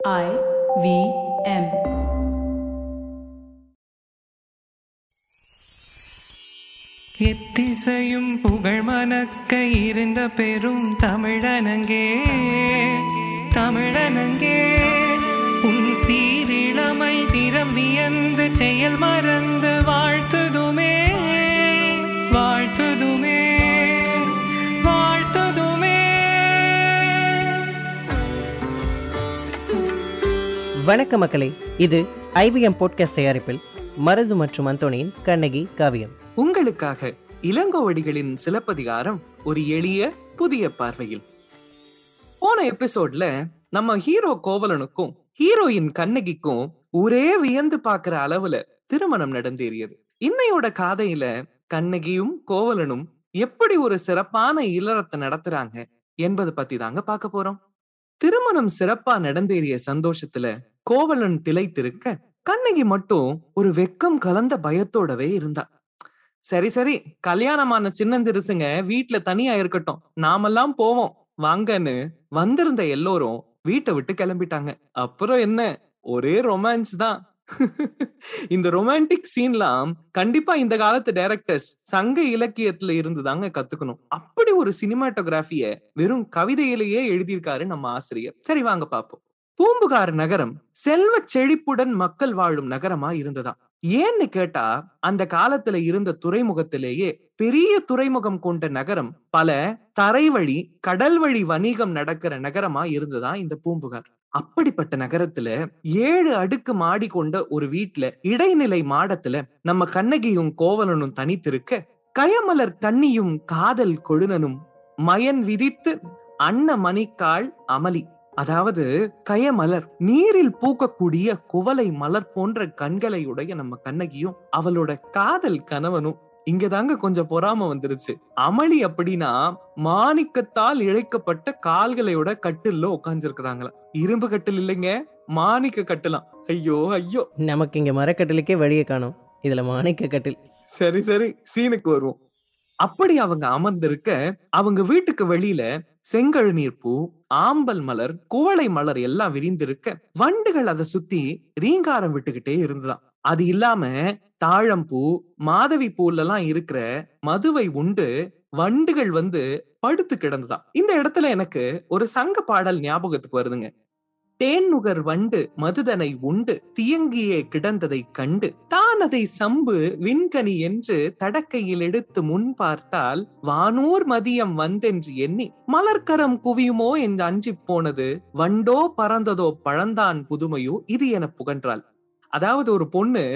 I V M. எத்திசையும் புகழ் மணக்க இருந்த பெரும் தமிழனங்கே தமிழனங்கே உன் சீரிழமை திறம் வியந்து செயல் மறந்து வாழ்த்து வணக்க மக்களே. இது ஐவிஎம் போட்காஸ்ட் தயாரிப்பில் மருது மற்றும் அந்தோணியின் கண்ணகி காவியம். உங்களுக்காக இளங்கோவடிகளின் சிலப்பதிகாரம் ஒரு எளிய புதிய பார்வையில். போன எபிசோட்ல நம்ம ஹீரோ கோவலனுக்கும் ஹீரோயின் கண்ணகிக்கும் ஒரே வியந்து பாக்குற அளவுல திருமணம் நடந்தேறியது. இன்னையோட காதையில கண்ணகியும் கோவலனும் எப்படி ஒரு சிறப்பான இல்லறத்தை நடத்துறாங்க என்பதை பத்தி தாங்க பார்க்க போறோம். திருமணம் சிறப்பா நடந்தேறிய சந்தோஷத்துல கோவலன் திளைத்திருக்க கண்ணகி மட்டும் ஒரு வெக்கம் கலந்த பயத்தோடவே இருந்தா. சரி சரி கல்யாணமான சின்னந்திருசுங்க வீட்டுல தனியா இருக்கட்டும் நாமெல்லாம் போவோம் வாங்கன்னு வந்திருந்த எல்லோரும் வீட்டை விட்டு கிளம்பிட்டாங்க. அப்புறம் என்ன ஒரே ரொமான்ஸ் தான். இந்த ரொமான்டிக் சீன்லாம் கண்டிப்பா இந்த காலத்து டைரக்டர்ஸ் சங்க இலக்கியத்துல இருந்து தாங்க கத்துக்கணும். அப்படி ஒரு சினிமாட்டோகிராஃபிய வெறும் கவிதையிலேயே எழுதியிருக்காரு நம்ம ஆசிரியர். சரி வாங்க பாப்போம். பூம்புகார் நகரம் செல்வ செழிப்புடன் மக்கள் வாழும் நகரமா இருந்ததாம் ஏன்னு கேட்டா அந்த காலத்துல இருந்த துறைமுகத்திலேயே பெரிய துறைமுகம் கொண்ட நகரம் பல தரைவழி கடல் வழி வணிகம் நடக்கிற நகரமா இருந்ததா இந்த பூம்புகார்? அப்படிப்பட்ட நகரத்துல ஏழு அடுக்கு மாடி கொண்ட ஒரு வீட்டுல இடைநிலை மாடத்துல நம்ம கண்ணகியும் கோவலனும் தனித்திருக்க கயமலர் தண்ணியும் காதல் கொழுனனும் மயன் விதித்து அன்ன மணிக்காள் அமளி. அதாவது கயமலர் நீரில் பூக்கக்கூடிய குவளை மலர் போன்ற கண்களை உடைய நம்ம கண்ணகியும் அவளோட காதல் கணவனும் இங்கதாங்க கொஞ்சம் பொறாம வந்துருச்சு. அமளி அப்படின்னா மாணிக்கத்தால் இழைக்கப்பட்ட கால்களையோட கட்டில்ல உட்காந்துருக்கிறாங்களா இரும்பு கட்டில் இல்லைங்க மாணிக்க கட்டலாம். ஐயோ ஐயோ. நமக்கு இங்கே மரக்கட்டிலுக்கே வழியை காணும். இதில் மாணிக்க கட்டில். சரி சரி சீனுக்கு வருவோம். அப்படி அவங்க அமர்ந்திருக்க அவங்க வீட்டுக்கு வெளியில செங்கழுநீர் பூ ஆம்பல் மலர் குவளை மலர் எல்லாம் விரிந்திருக்க வண்டுகள் அதை சுத்தி ரீங்காரம் விட்டுக்கிட்டே இருந்துதான். அது இல்லாம தாழம்பூ மாதவி பூல எல்லாம் இருக்கிற மதுவை உண்டு வண்டுகள் வந்து படுத்து கிடந்துதான். இந்த இடத்துல எனக்கு ஒரு சங்க பாடல் ஞாபகத்துக்கு வருதுங்க. தேன்நுகர் வண்டு மதுதனை உண்டு தியங்கியே கிடந்ததை கண்டு. தான் அதை சம்பு விண்கனி என்று தடக்கையில் எடுத்து முன் பார்த்தால் வானூர் மதியம் வந்தென்று எண்ணி மலர்க்கரம் குவியுமோ என்று அஞ்சி போனது வண்டோ பறந்ததோ பழந்தான் புதுமையோ இது என புகன்றாள். அதாவது ஒரு பொண்ணு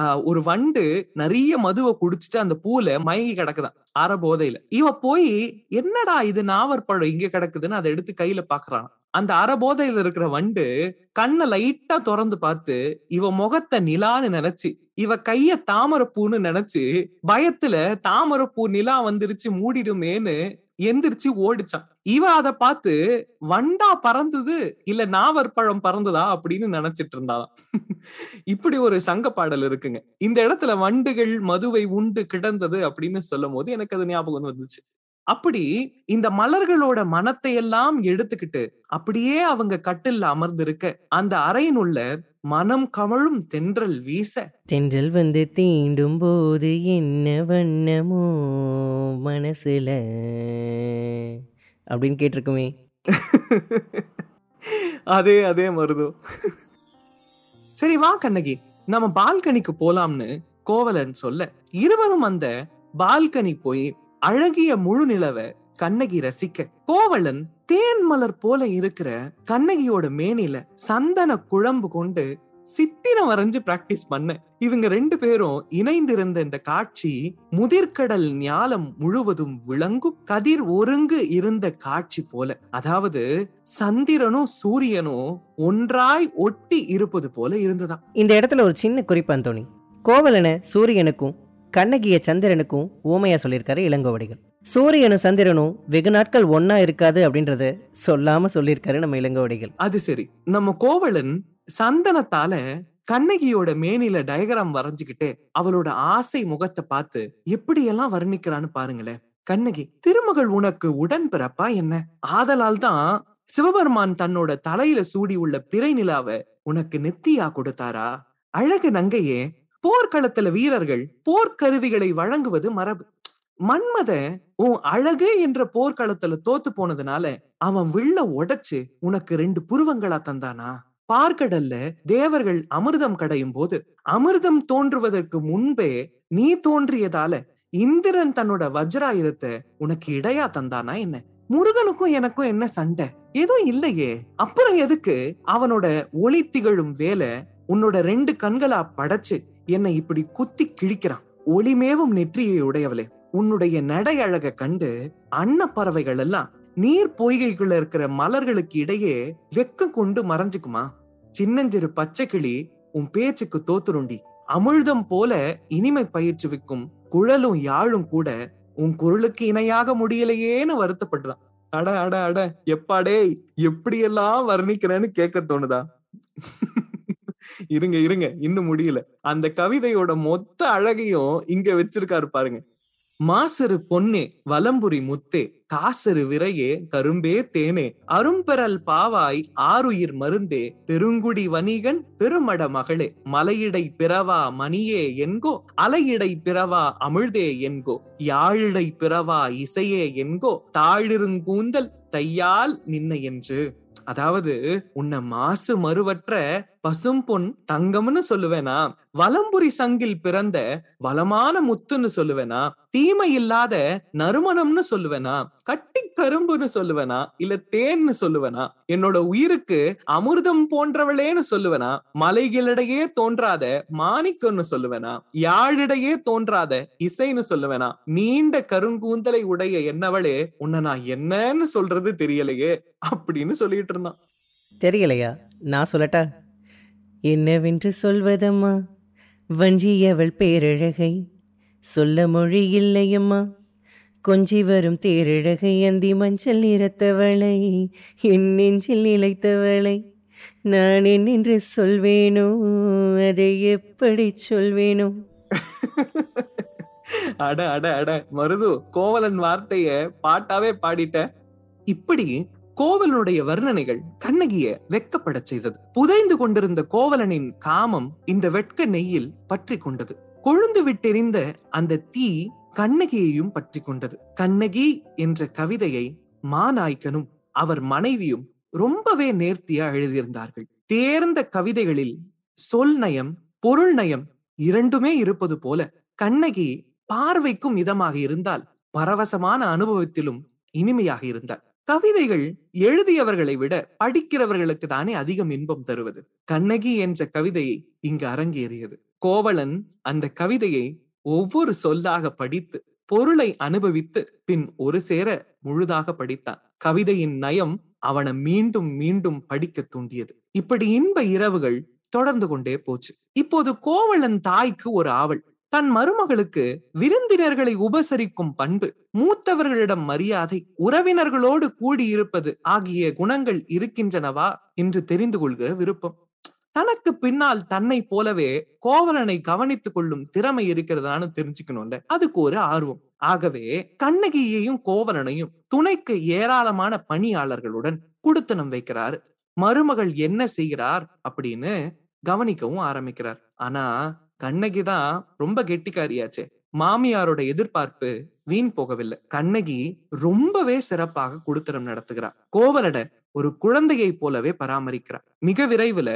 ஆஹ், ஒரு வண்டு நிறைய மதுவை குடிச்சிட்டு அந்த பூல மயங்கி கிடக்குதான் அரை போதையில இவ போய் என்னடா இது நாவற்பழம் இங்க கிடக்குதுன்னு அதை எடுத்து கையில பாக்குறான் அந்த அறபோதையில இருக்கிற வண்டு கண்ணை லைட்டா திறந்து பார்த்து இவ முகத்தை நிலான்னு நினைச்சு இவ கைய தாமரப்பூன்னு நினைச்சு பயத்துல தாமரப்பூ நிலா வந்துருச்சு மூடிடுமேன்னு எந்திரிச்சு ஓடிச்சான். இவ அத பார்த்து வண்டா பறந்தது இல்ல நாவற்பழம் பறந்ததா? அப்படின்னு நினைச்சிட்டு இருந்தாளாம். இப்படி ஒரு சங்க பாடல் இருக்குங்க. இந்த இடத்துல வண்டுகள் மதுவை உண்டு கிடந்தது அப்படின்னு சொல்லும் போது எனக்கு அது ஞாபகம் வந்துச்சு. அப்படி இந்த மலர்களோட மனத்தை எல்லாம் எடுத்துக்கிட்டு அப்படியே அவங்க கட்டில்ல அமர்ந்திருக்க அந்த அறையினுள்ள மனம் கமழும் தென்றல் வீச. தென்றல் வந்து தீண்டும் போது என்ன வண்ணமோ மனசுல? அப்படின்னு கேட்டிருக்குமே. அதே அதே மருதோ சரி வா கண்ணகி. நம்ம பால்கனிக்கு போலாம்னு கோவலன் சொல்ல இருவரும் அந்த பால்கனி போய் அழகிய முழு நிலவை கண்ணகி ரசிக்க. கோவலன் தேன் மலர் போல இருக்கிற கண்ணகியோட மேனில சந்தன குழம்பு கொண்டு சித்திரம் வரைஞ்சு பிராக்டிஸ் பண்ண. இவங்க ரெண்டு பேரும் இணைந்திருந்த இந்த காட்சி முதிர்கடல் ஞாலம் முழுவதும் விளங்கும் கதிர் ஒருங்கு இருந்த காட்சி போல. அதாவது சந்திரனும் சூரியனும் ஒன்றாய் ஒட்டி இருப்பது போல இருந்ததாம். இந்த இடத்துல ஒரு சின்ன குறிப்பு அந்தோணி. கோவலனை சூரியனுக்கும் கண்ணகிய சந்திரனுக்கும் ஊமையா சொல்லியிருக்காரு இளங்கோவடிகள். சூரியனும் சந்திரனும் வெகு நாட்கள் ஒன்னா இருக்காது அப்படின்றத சொல்லாம சொல்லியிருக்காரு நம்ம இளங்கோவடிகள். அது சரி. நம்ம கோவலன் சந்தனத்தால கண்ணகியோட மேனில டயக்ராம் வரைஞ்சுக்கிட்டு அவளோட ஆசை முகத்தை பார்த்து எப்படியெல்லாம் வர்ணிக்கிறான்னு பாருங்களேன். கண்ணகி திருமகள் உனக்கு உடன் பிறப்பா என்ன? ஆதலால் தான் சிவபெருமான் தன்னோட தலையில சூடி உள்ள பிறை நிலாவை உனக்கு நெத்தியா கொடுத்தாரா? அழகு நங்கையே போர்க்களத்துல வீரர்கள் போர்க்கருவிகளை வழங்குவது மரபு. மன்மத உன் அழகு என்ற போர்க்களத்துல தோத்து போனதுனால அவன் வில்ல உடைச்சு உனக்கு ரெண்டு புருவங்களா தந்தானா? பார்க்கடல்ல தேவர்கள் அமிர்தம் கடையும் போது அமிர்தம் தோன்றுவதற்கு முன்பே நீ தோன்றியதால இந்திரன் தன்னோட வஜ்ராயுதத்தை உனக்கு இடையா தந்தானா என்ன? முருகனுக்கும் எனக்கும் என்ன சண்டை? எதுவும் இல்லையே. அப்புறம் எதுக்கு அவனோட ஒளி திகழும் வேலை உன்னோட ரெண்டு கண்களா படைச்சு என்னை இப்படி குத்தி கிழிக்கிறான். ஒளிமேவும் நெற்றியை உடையவளே. உன்னுடைய நடை அழக கண்டு அன்ன பறவைகள் எல்லாம் நீர் பொய்கைக்குள்ள இருக்கிற மலர்களுக்கு இடையே வெக்கம் கொண்டு மறைஞ்சுக்குமா? சின்னஞ்சிறு பச்சை கிளி உன் பேச்சுக்கு தோத்துருண்டி. அமிழ்தம் போல இனிமை பயிற்றுவிக்கும் குழலும் யாழும் கூட உன் குரலுக்கு இணையாக முடியலையேன்னு வருத்தப்படுறான் அட அட அட எப்பாடே எப்படியெல்லாம் வர்ணிக்கிறேன்னு கேட்க தோணுதா? இருங்க இருங்க. இன்னும் முடியல. அந்த கவிதையோட மொத்த அழகையும் இங்க வச்சிருக்காரு பாருங்க. மாசரு பொன்னே வலம்புரி முத்தே காசரு விரையே கரும்பே தேனே அரும்பெறல் பாவாய் ஆருயிர் மருந்தே பெருங்குடி வணிகன் பெருமட மகளே மலையிடை பிறவா மணியே என்கோ அலையிடை பிறவா அமிழ்தே என்கோ யாழிடை பிறவா இசையே என்கோ தாழிருங்கூந்தல் தையால் நின்ன என்று. அதாவது உன்னை மாசு மறுவற்ற பசும் பொன் தங்கம்னு சொல்லுவேனா? வலம்புரி சங்கில் பிறந்த வளமான முத்துன்னு சொல்லுவேனா? தீமை இல்லாத நறுமணம்னு சொல்லுவேனா? கட்டி கரும்புன்னு சொல்லுவேனா? இல்ல தேன்னு சொல்லுவேனா? என்னோட உயிருக்கு அமிர்தம் போன்றவளேன்னு சொல்லுவேனா? மலைகளிடையே தோன்றாத மாணிக்கம்னு சொல்லுவேனா? யாழிடையே தோன்றாத இசைன்னு சொல்லுவேனா? நீண்ட கருங்கூந்தலை உடைய என்னவளே உன்னை நான் என்னன்னு சொல்றது தெரியலையே அப்படின்னு சொல்லிட்டு இருந்தான். தெரியலையா? நான் சொல்லட்டா? என்னவென்று சொல்வதம்மா? வஞ்சியவள் பேரழகை சொல்ல மொழி இல்லையம்மா. கொஞ்சி வரும் தேரழகை அந்தி மஞ்சள் நிறத்தவளை என் நெஞ்சில் இழைத்தவளை நான் என்னென்று சொல்வேனோ அதை எப்படி சொல்வேனோ? அட அட அட மருது கோவலன் வார்த்தைய பாட்டாவே பாடிட்ட. இப்படி கோவலனுடைய வர்ணனைகள் கண்ணகிய வெக்கப்படச் செய்தது. புதைந்து கொண்டிருந்த கோவலனின் காமம் இந்த வெட்க நெய்யில் பற்றி கொண்டது. கொழுந்து விட்டெறிந்த அந்த தீ கண்ணகியையும் பற்றி கொண்டது. கண்ணகி என்ற கவிதையை மாநாய்க்கனும் அவர் மனைவியும் ரொம்பவே நேர்த்தியா எழுதியிருந்தார்கள். தேர்ந்த கவிதைகளில் சொல் நயம் பொருள் நயம் இரண்டுமே இருப்பது போல கண்ணகி பார்வைக்கும் இதமாக இருந்தால் பரவசமான அனுபவத்திலும் இனிமையாக இருந்தார். கவிதைகள் எழுதியவர்களை விட படிக்கிறவர்களுக்கு தானே அதிகம் இன்பம் தருவது. கண்ணகி என்ற கவிதையை இங்கு அரங்கேறியது. கோவலன் அந்த கவிதையை ஒவ்வொரு சொல்லாக படித்து பொருளை அனுபவித்து பின் ஒரு சேர முழுதாக படித்தான். கவிதையின் நயம் அவனை மீண்டும் மீண்டும் படிக்க தூண்டியது. இப்படி இன்ப இரவுகள் தொடர்ந்து கொண்டே போச்சு. இப்போது கோவலன் தாய்க்கு ஒரு ஆவல். தன் மருமகளுக்கு விருந்தினர்களை உபசரிக்கும் பண்பு மூத்தவர்களிடம் மரியாதை உறவினர்களோடு கூடியிருப்பது ஆகிய குணங்கள் இருக்கின்றனவா என்று தெரிந்து கொள்கிற விருப்பம். தனக்கு பின்னால் தன்னை போலவே கோவலனை கவனித்துக் கொள்ளும் திறமை இருக்கிறதான்னு தெரிஞ்சுக்கணும்ல. அதுக்கு ஒரு ஆர்வம். ஆகவே கண்ணகியையும் கோவலனையும் துணைக்கு ஏராளமான பணியாளர்களுடன் குடுத்தனம் வைக்கிறார். மருமகள் என்ன செய்கிறார் அப்படின்னு கவனிக்கவும் ஆரம்பிக்கிறார். ஆனா கண்ணகி தான் ரொம்ப கெட்டிக்காரியாச்சே. மாமியாரோட எதிர்பார்ப்பு வீண் போகவில்லை. கண்ணகி ரொம்பவே சிறப்பாக குடுத்தனம் நடத்துகிறார் கோவலட ஒரு குழந்தையை போலவே பராமரிக்கிறார் மிக விரைவில்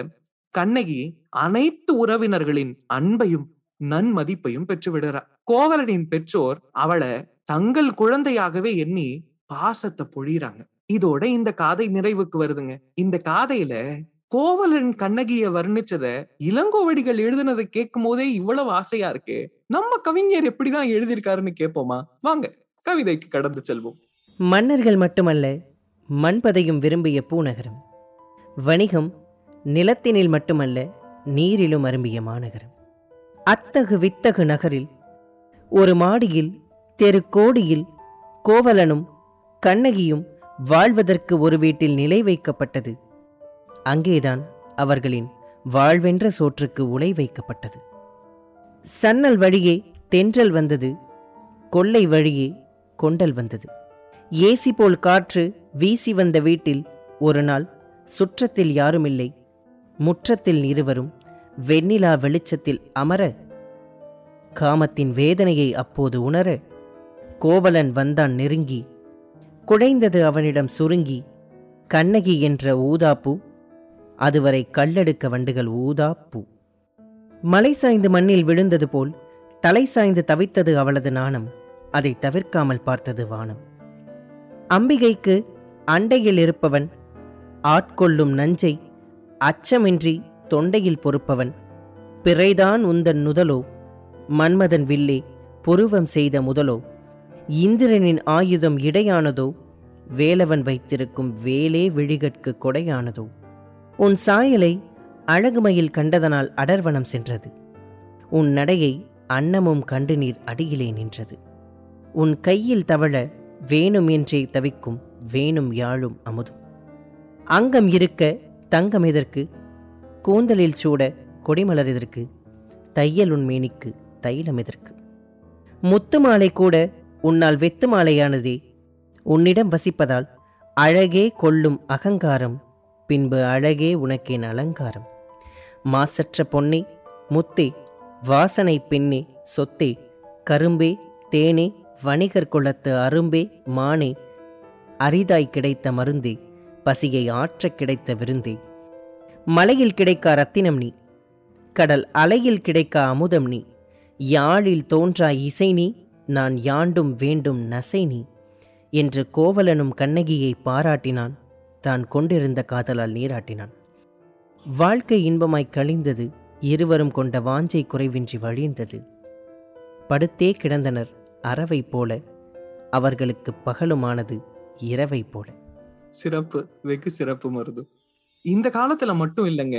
கண்ணகி அனைத்து உறவினர்களின் அன்பையும் நன்மதிப்பையும் பெற்று விடுறார் கோவலனின் பெற்றோர் அவளை தங்கள் குழந்தையாகவே எண்ணி பாசத்தை பொழிறாங்க இதோட இந்த காதை நிறைவுக்கு வருதுங்க. இந்த காதையில கோவலன் கண்ணகிய வர்ணிச்சத இளங்கோவடிகள் எழுதுனதை கேட்கும் போதே இவ்வளவு ஆசையா இருக்கு. நம்ம கவிஞர் எப்படிதான் எழுதியிருக்காருன்னு கேட்போமா? வாங்க கவிதைக்கு கடந்து செல்வோம். மன்னர்கள் மட்டுமல்ல மண்பதையும் விரும்பிய பூநகரம். வணிகம் நிலத்தினில் மட்டுமல்ல நீரிலும் அரும்பிய மாநகரம். அத்தகு வித்தகு நகரில் ஒரு மாடியில் தெருக்கோடியில் கோவலனும் கண்ணகியும் வாழ்வதற்கு ஒரு வீட்டில் நிலை வைக்கப்பட்டது. அங்கேதான் அவர்களின் வாழ்வென்ற சோற்றுக்கு உலை வைக்கப்பட்டது. சன்னல் வழியே தென்றல் வந்தது கொள்ளை வழியே கொண்டல் வந்தது. ஏசி போல் காற்று வீசி வந்த வீட்டில் ஒரு நாள் சுற்றத்தில் யாருமில்லை. முற்றத்தில் இருவரும் வெண்ணிலா வெளிச்சத்தில் அமர காமத்தின் வேதனையை அப்போது உணர கோவலன் வந்தான் நெருங்கி குடைந்தது அவனிடம் சுருங்கி கண்ணகி என்ற ஊதாப்பூ அதுவரை கல்லெடுக்க வண்டுகள் ஊதா பூ. மலை சாய்ந்து மண்ணில் விழுந்தது போல் தலை சாய்ந்து தவித்தது அவளது நாணம். அதை தவிர்க்காமல் பார்த்தது வானம். அம்பிகைக்கு அண்டையில் இருப்பவன் ஆட்கொள்ளும் நஞ்சை அச்சமின்றி தொண்டையில் பொறுப்பவன். பிறைதான் உந்தன் நுதலோ மன்மதன் வில்லே புருவம் செய்த முதலோ. இந்திரனின் ஆயுதம் இடையானதோ வேலவன் வைத்திருக்கும் வேலே விழிகற்கு கொடையானதோ. உன் சாயலை அழகுமையில் கண்டதனால் அடர்வனம் சென்றது. உன் நடையை அன்னமும் கண்டு நீர் அடியிலே நின்றது. உன் கையில் தவழ வேணும் என்றே தவிக்கும் வேணும் யாழும் அமுதும். அங்கம் இருக்க தங்கம் எதற்கு? கூந்தலில் சூட கொடிமலர் எதற்கு? தையல் உன் மேனிக்கு தைலம் எதற்கு? முத்து மாலை கூட உன்னால் வெத்து மாலையானதே. உன்னிடம் வசிப்பதால் அழகே கொள்ளும் அகங்காரம் பின்பு அழகே உனக்கேன் அலங்காரம். மாசற்ற பொன்னே முத்தே வாசனை பெண்ணே சொத்தே கரும்பே தேனே வணிகர் குலத்து அரும்பே மானே அரிதாய் கிடைத்த மருந்தே பசியை ஆற்றக் கிடைத்த விருந்தே. மலையில் கிடைக்கா ரத்தினம் நீ கடல் அலையில் கிடைக்கா அமுதம் நீ யாழில் தோன்றா இசை நீ நான் யாண்டும் வேண்டும் நசை நீ என்று கோவலனும் கண்ணகியை பாராட்டினான். தான் கொண்டிருந்த காதலால் நீராட்டினான். வாழ்க்கை இன்பமாய் கழிந்தது இருவரும் கொண்ட வாஞ்சை குறைவின்றி வழிந்தது. படுத்தே கிடந்தனர் அறவை போல அவர்களுக்கு பகலுமானது இரவை போல. சிறப்பு வெகு சிறப்பு மருது. இந்த காலத்துல மட்டும் இல்லைங்க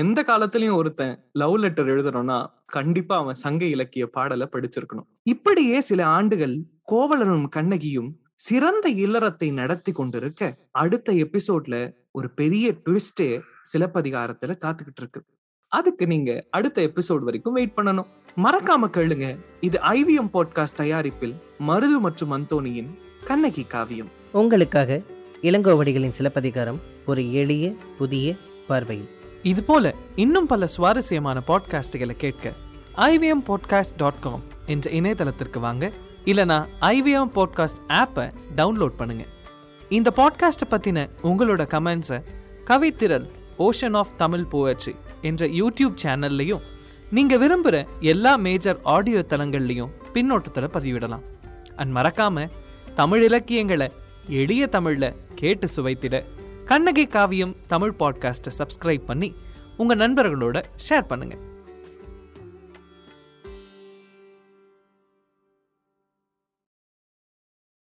எந்த காலத்திலயும் ஒருத்தன் லவ் லெட்டர் எழுதணும்னா கண்டிப்பா அவன் சங்க இலக்கிய பாடலை படிச்சிருக்கணும். இப்படியே சில ஆண்டுகள் கோவலரும் கண்ணகியும் சிறந்த இல்லறத்தை நடத்தி கொண்டிருக்க அடுத்த எபிசோட்ல ஒரு பெரிய ட்விஸ்டே சிலப்பதிகாரத்துல காத்துக்கிட்டு இருக்கு. அதுக்கு நீங்க அடுத்த எபிசோட் வரைக்கும் வெயிட் பண்ணணும். மறக்காம கேளுங்க. இது ஐவிஎம் பாட்காஸ்ட் தயாரிப்பில் மருது மற்றும் அந்தோனியின் கண்ணகி காவியம். உங்களுக்காக இளங்கோவடிகளின் சிலப்பதிகாரம் ஒரு எளிய புதிய பார்வையில் இது போல இன்னும் பல சுவாரஸ்யமான பாட்காஸ்டுகளை கேட்க ஐவிஎம் பாட்காஸ்ட் டாட் காம் என்ற இணையதளத்திற்கு வாங்க இல்லைனா ஐவிஎம் பாட்காஸ்ட் ஆப்பை டவுன்லோட் பண்ணுங்க. இந்த பாட்காஸ்ட்டை பற்றின உங்களோட கமெண்ட்ஸை Kavithiral ocean of Tamil poetry என்ற யூடியூப் சேனல்லையும் நீங்கள் விரும்புகிற எல்லா மேஜர் ஆடியோ தளங்கள்லையும் பின்னோட்டத்தில் பதிவிடலாம். அண்ட் மறக்காம தமிழ் இலக்கியங்களை எளிய தமிழில் கேட்டு சுவைத்திட கண்ணகி காவியம் தமிழ் பாட்காஸ்ட்டை சப்ஸ்கிரைப் பண்ணி உங்கள் நண்பர்களோட ஷேர் பண்ணுங்கள்